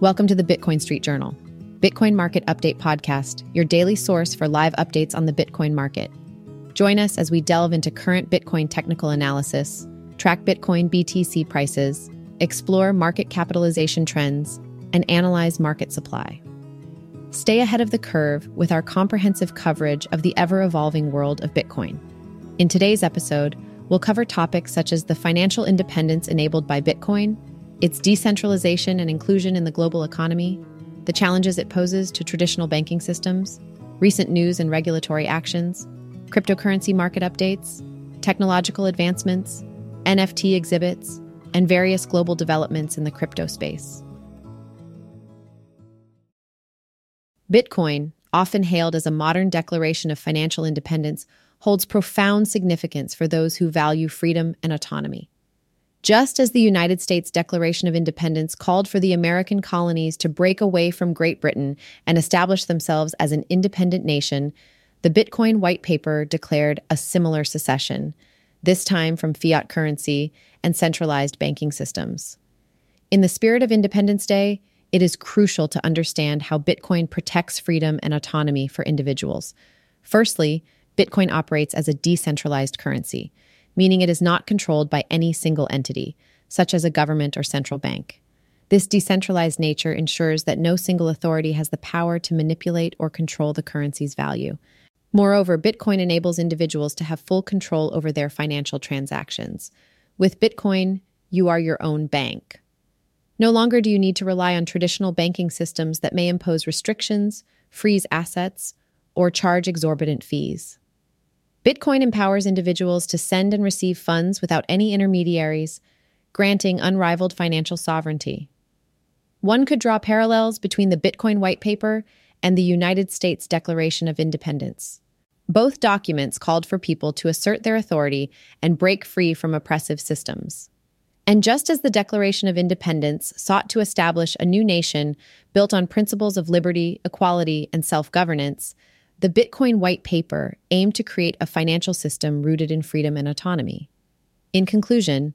Welcome to the Bitcoin Street Journal, Bitcoin Market Update Podcast, your daily source for live updates on the Bitcoin market. Join us as we delve into current Bitcoin technical analysis, track Bitcoin BTC prices, explore market capitalization trends, and analyze market supply. Stay ahead of the curve with our comprehensive coverage of the ever evolving world of Bitcoin. In today's episode, we'll cover topics such as the financial independence enabled by Bitcoin its decentralization and inclusion in the global economy, the challenges it poses to traditional banking systems, recent news and regulatory actions, cryptocurrency market updates, technological advancements, NFT exhibits, and various global developments in the crypto space. Bitcoin, often hailed as a modern declaration of financial independence, holds profound significance for those who value freedom and autonomy. Just as the United States Declaration of Independence called for the American colonies to break away from Great Britain and establish themselves as an independent nation, the Bitcoin white paper declared a similar secession, this time from fiat currency and centralized banking systems. In the spirit of Independence Day, it is crucial to understand how Bitcoin protects freedom and autonomy for individuals. Firstly, Bitcoin operates as a decentralized currency meaning it is not controlled by any single entity, such as a government or central bank. This decentralized nature ensures that no single authority has the power to manipulate or control the currency's value. Moreover, Bitcoin enables individuals to have full control over their financial transactions. With Bitcoin, you are your own bank. No longer do you need to rely on traditional banking systems that may impose restrictions, freeze assets, or charge exorbitant fees. Bitcoin empowers individuals to send and receive funds without any intermediaries, granting unrivaled financial sovereignty. One could draw parallels between the Bitcoin white paper and the United States Declaration of Independence. Both documents called for people to assert their authority and break free from oppressive systems. And just as the Declaration of Independence sought to establish a new nation built on principles of liberty, equality, and self governance, the Bitcoin white paper aimed to create a financial system rooted in freedom and autonomy. In conclusion,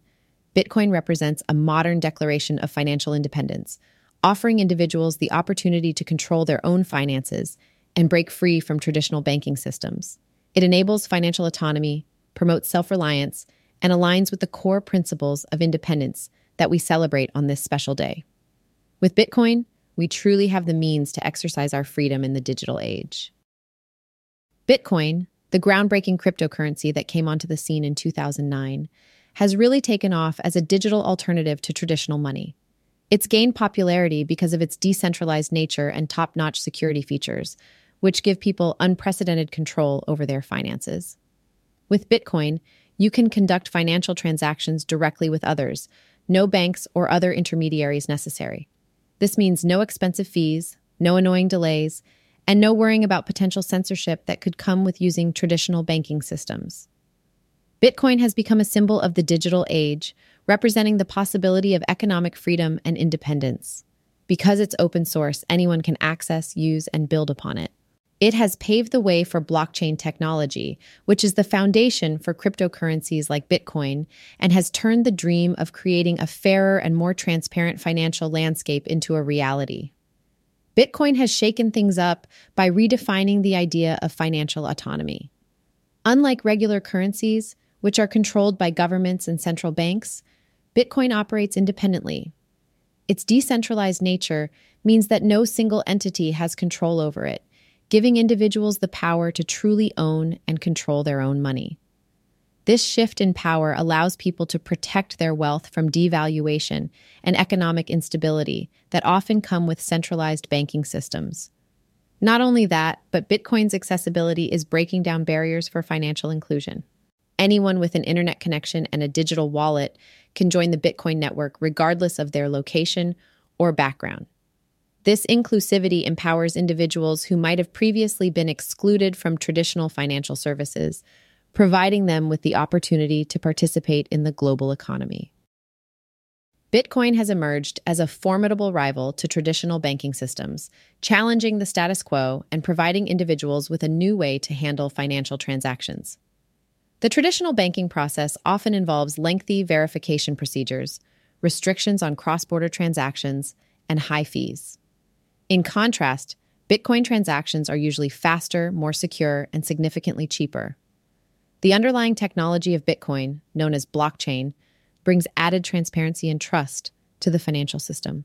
Bitcoin represents a modern declaration of financial independence, offering individuals the opportunity to control their own finances and break free from traditional banking systems. It enables financial autonomy, promotes self reliance, and aligns with the core principles of independence that we celebrate on this special day. With Bitcoin, we truly have the means to exercise our freedom in the digital age. Bitcoin, the groundbreaking cryptocurrency that came onto the scene in 2009, has really taken off as a digital alternative to traditional money. It's gained popularity because of its decentralized nature and top notch security features, which give people unprecedented control over their finances. With Bitcoin, you can conduct financial transactions directly with others, no banks or other intermediaries necessary. This means no expensive fees, no annoying delays, and no worrying about potential censorship that could come with using traditional banking systems. Bitcoin has become a symbol of the digital age, representing the possibility of economic freedom and independence. Because it's open source, anyone can access, use, and build upon it. It has paved the way for blockchain technology, which is the foundation for cryptocurrencies like Bitcoin, and has turned the dream of creating a fairer and more transparent financial landscape into a reality. Bitcoin has shaken things up by redefining the idea of financial autonomy. Unlike regular currencies, which are controlled by governments and central banks, Bitcoin operates independently. Its decentralized nature means that no single entity has control over it, giving individuals the power to truly own and control their own money. This shift in power allows people to protect their wealth from devaluation and economic instability that often come with centralized banking systems. Not only that, but Bitcoin's accessibility is breaking down barriers for financial inclusion. Anyone with an internet connection and a digital wallet can join the Bitcoin network regardless of their location or background. This inclusivity empowers individuals who might have previously been excluded from traditional financial services providing them with the opportunity to participate in the global economy. Bitcoin has emerged as a formidable rival to traditional banking systems, challenging the status quo and providing individuals with a new way to handle financial transactions. The traditional banking process often involves lengthy verification procedures, restrictions on cross border transactions, and high fees. In contrast, Bitcoin transactions are usually faster, more secure, and significantly cheaper. The underlying technology of Bitcoin, known as blockchain, brings added transparency and trust to the financial system.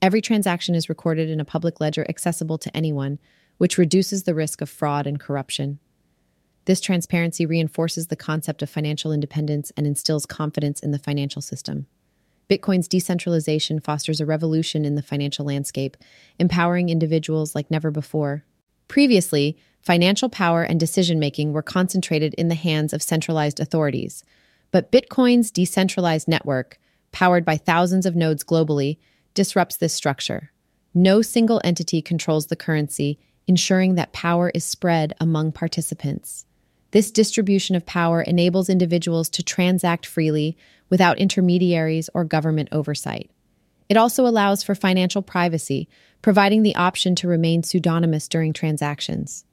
Every transaction is recorded in a public ledger accessible to anyone, which reduces the risk of fraud and corruption. This transparency reinforces the concept of financial independence and instills confidence in the financial system. Bitcoin's decentralization fosters a revolution in the financial landscape, empowering individuals like never before. Previously, financial power and decision making were concentrated in the hands of centralized authorities. But Bitcoin's decentralized network, powered by thousands of nodes globally, disrupts this structure. No single entity controls the currency, ensuring that power is spread among participants. This distribution of power enables individuals to transact freely without intermediaries or government oversight. It also allows for financial privacy, providing the option to remain pseudonymous during transactions.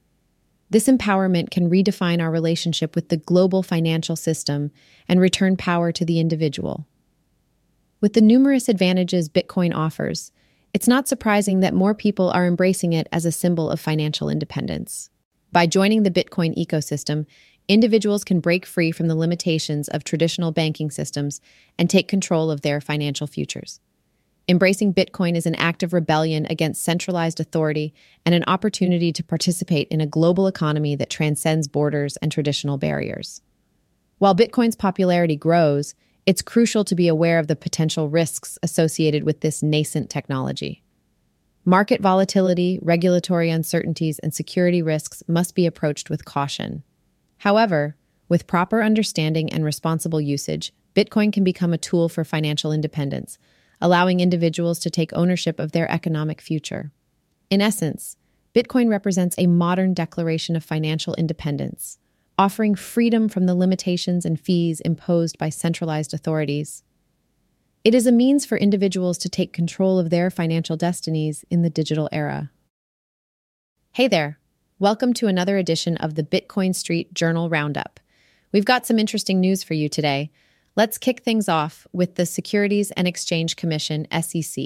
This empowerment can redefine our relationship with the global financial system and return power to the individual. With the numerous advantages Bitcoin offers, it's not surprising that more people are embracing it as a symbol of financial independence. By joining the Bitcoin ecosystem, individuals can break free from the limitations of traditional banking systems and take control of their financial futures. Embracing Bitcoin is an act of rebellion against centralized authority and an opportunity to participate in a global economy that transcends borders and traditional barriers. While Bitcoin's popularity grows, it's crucial to be aware of the potential risks associated with this nascent technology. Market volatility, regulatory uncertainties, and security risks must be approached with caution. However, with proper understanding and responsible usage, Bitcoin can become a tool for financial independence, allowing individuals to take ownership of their economic future. In essence, Bitcoin represents a modern declaration of financial independence, offering freedom from the limitations and fees imposed by centralized authorities. It is a means for individuals to take control of their financial destinies in the digital era. Hey there! Welcome to another edition of the Bitcoin Street Journal Roundup. We've got some interesting news for you today. Let's kick things off with the Securities and Exchange Commission, SEC,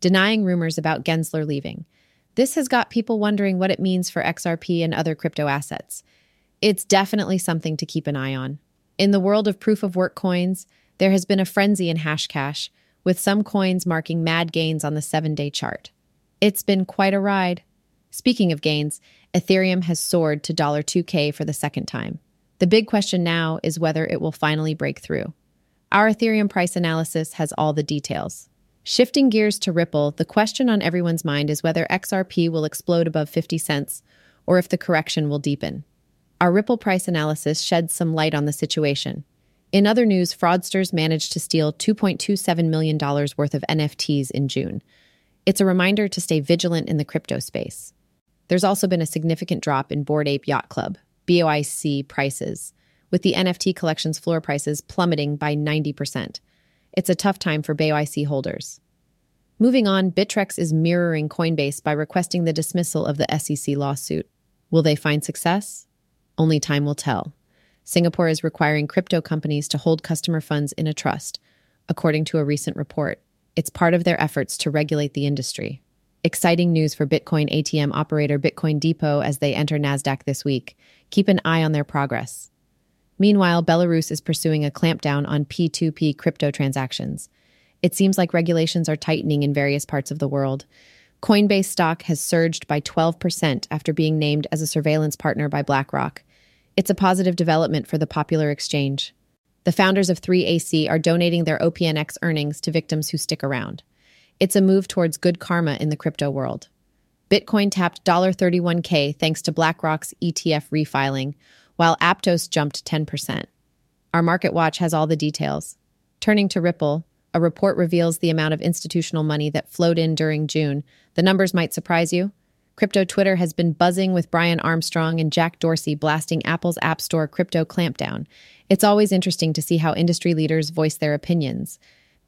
denying rumors about Gensler leaving. This has got people wondering what it means for XRP and other crypto assets. It's definitely something to keep an eye on. In the world of proof of work coins, there has been a frenzy in Hashcash, with some coins marking mad gains on the seven day chart. It's been quite a ride. Speaking of gains, Ethereum has soared to $2K for the second time. The big question now is whether it will finally break through. Our Ethereum price analysis has all the details. Shifting gears to Ripple, the question on everyone's mind is whether XRP will explode above 50 cents or if the correction will deepen. Our Ripple price analysis sheds some light on the situation. In other news, fraudsters managed to steal $2.27 million worth of NFTs in June. It's a reminder to stay vigilant in the crypto space. There's also been a significant drop in Bored Ape Yacht Club, BOIC prices, with the NFT collection's floor prices plummeting by 90%. It's a tough time for BOIC holders. Moving on, Bittrex is mirroring Coinbase by requesting the dismissal of the SEC lawsuit. Will they find success? Only time will tell. Singapore is requiring crypto companies to hold customer funds in a trust, according to a recent report. It's part of their efforts to regulate the industry. Exciting news for Bitcoin ATM operator Bitcoin Depot as they enter NASDAQ this week. Keep an eye on their progress. Meanwhile, Belarus is pursuing a clampdown on P2P crypto transactions. It seems like regulations are tightening in various parts of the world. Coinbase stock has surged by 12% after being named as a surveillance partner by BlackRock. It's a positive development for the popular exchange. The founders of 3AC are donating their OPNX earnings to victims who stick around. It's a move towards good karma in the crypto world. Bitcoin tapped $31K thanks to BlackRock's ETF refiling, while Aptos jumped 10%. Our Market Watch has all the details. Turning to Ripple, a report reveals the amount of institutional money that flowed in during June. The numbers might surprise you. Crypto Twitter has been buzzing with Brian Armstrong and Jack Dorsey blasting Apple's App Store crypto clampdown. It's always interesting to see how industry leaders voice their opinions.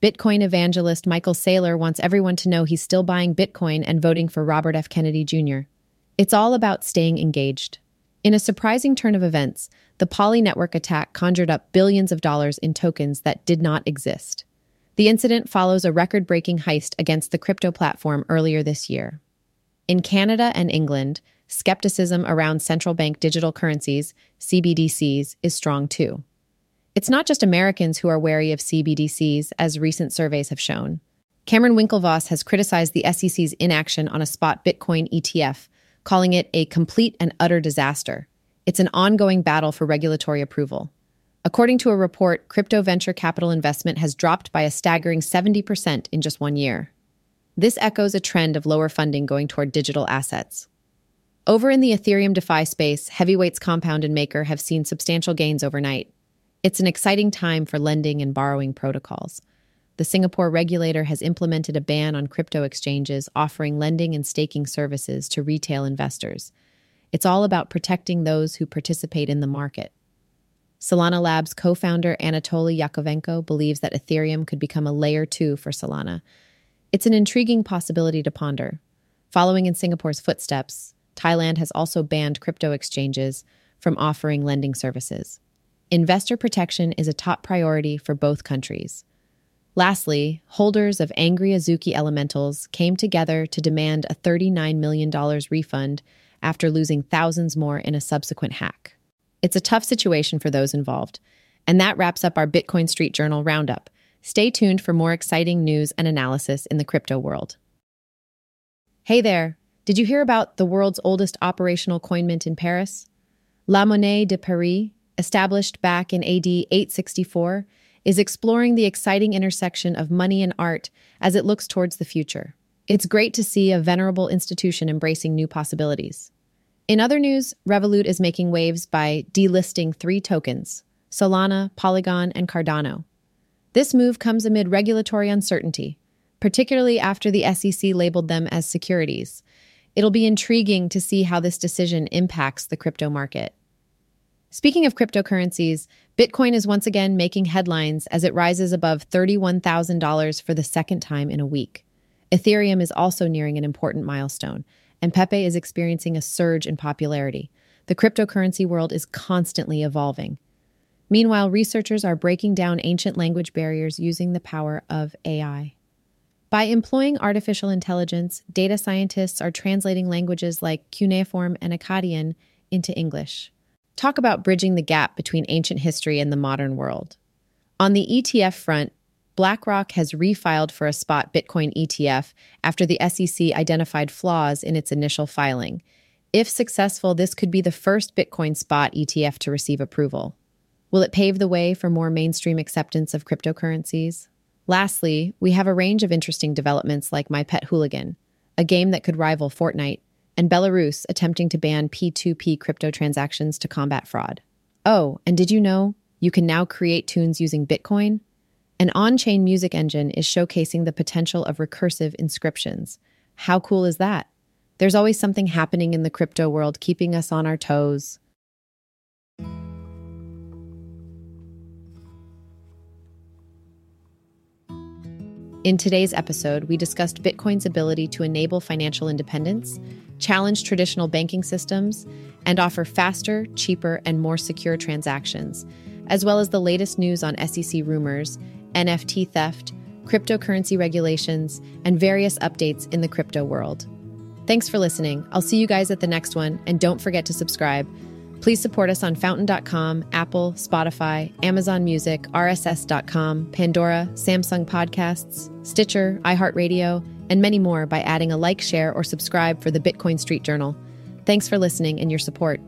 Bitcoin evangelist Michael Saylor wants everyone to know he's still buying Bitcoin and voting for Robert F. Kennedy Jr. It's all about staying engaged. In a surprising turn of events, the Poly network attack conjured up billions of dollars in tokens that did not exist. The incident follows a record breaking heist against the crypto platform earlier this year. In Canada and England, skepticism around central bank digital currencies, CBDCs, is strong too. It's not just Americans who are wary of CBDCs, as recent surveys have shown. Cameron Winklevoss has criticized the SEC's inaction on a spot Bitcoin ETF, calling it a complete and utter disaster. It's an ongoing battle for regulatory approval. According to a report, crypto venture capital investment has dropped by a staggering 70% in just one year. This echoes a trend of lower funding going toward digital assets. Over in the Ethereum DeFi space, heavyweights Compound and Maker have seen substantial gains overnight. It's an exciting time for lending and borrowing protocols. The Singapore regulator has implemented a ban on crypto exchanges offering lending and staking services to retail investors. It's all about protecting those who participate in the market. Solana Labs co founder Anatoly Yakovenko believes that Ethereum could become a layer two for Solana. It's an intriguing possibility to ponder. Following in Singapore's footsteps, Thailand has also banned crypto exchanges from offering lending services. Investor protection is a top priority for both countries. Lastly, holders of Angry Azuki Elementals came together to demand a $39 million refund after losing thousands more in a subsequent hack. It's a tough situation for those involved. And that wraps up our Bitcoin Street Journal roundup. Stay tuned for more exciting news and analysis in the crypto world. Hey there! Did you hear about the world's oldest operational coin mint in Paris? La Monnaie de Paris, established back in AD 864, is exploring the exciting intersection of money and art as it looks towards the future. It's great to see a venerable institution embracing new possibilities. In other news, Revolut is making waves by delisting three tokens Solana, Polygon, and Cardano. This move comes amid regulatory uncertainty, particularly after the SEC labeled them as securities. It'll be intriguing to see how this decision impacts the crypto market. Speaking of cryptocurrencies, Bitcoin is once again making headlines as it rises above $31,000 for the second time in a week. Ethereum is also nearing an important milestone, and Pepe is experiencing a surge in popularity. The cryptocurrency world is constantly evolving. Meanwhile, researchers are breaking down ancient language barriers using the power of AI. By employing artificial intelligence, data scientists are translating languages like cuneiform and Akkadian into English. Talk about bridging the gap between ancient history and the modern world. On the ETF front, BlackRock has refiled for a spot Bitcoin ETF after the SEC identified flaws in its initial filing. If successful, this could be the first Bitcoin spot ETF to receive approval. Will it pave the way for more mainstream acceptance of cryptocurrencies? Lastly, we have a range of interesting developments like My Pet Hooligan, a game that could rival Fortnite, and Belarus attempting to ban P2P crypto transactions to combat fraud. Oh, and did you know you can now create tunes using Bitcoin? An on chain music engine is showcasing the potential of recursive inscriptions. How cool is that? There's always something happening in the crypto world keeping us on our toes. In today's episode, we discussed Bitcoin's ability to enable financial independence, challenge traditional banking systems, and offer faster, cheaper, and more secure transactions, as well as the latest news on SEC rumors, NFT theft, cryptocurrency regulations, and various updates in the crypto world. Thanks for listening. I'll see you guys at the next one, and don't forget to subscribe. Please support us on fountain.com, Apple, Spotify, Amazon Music, RSS.com, Pandora, Samsung Podcasts, Stitcher, iHeartRadio, and many more by adding a like, share, or subscribe for the Bitcoin Street Journal. Thanks for listening and your support.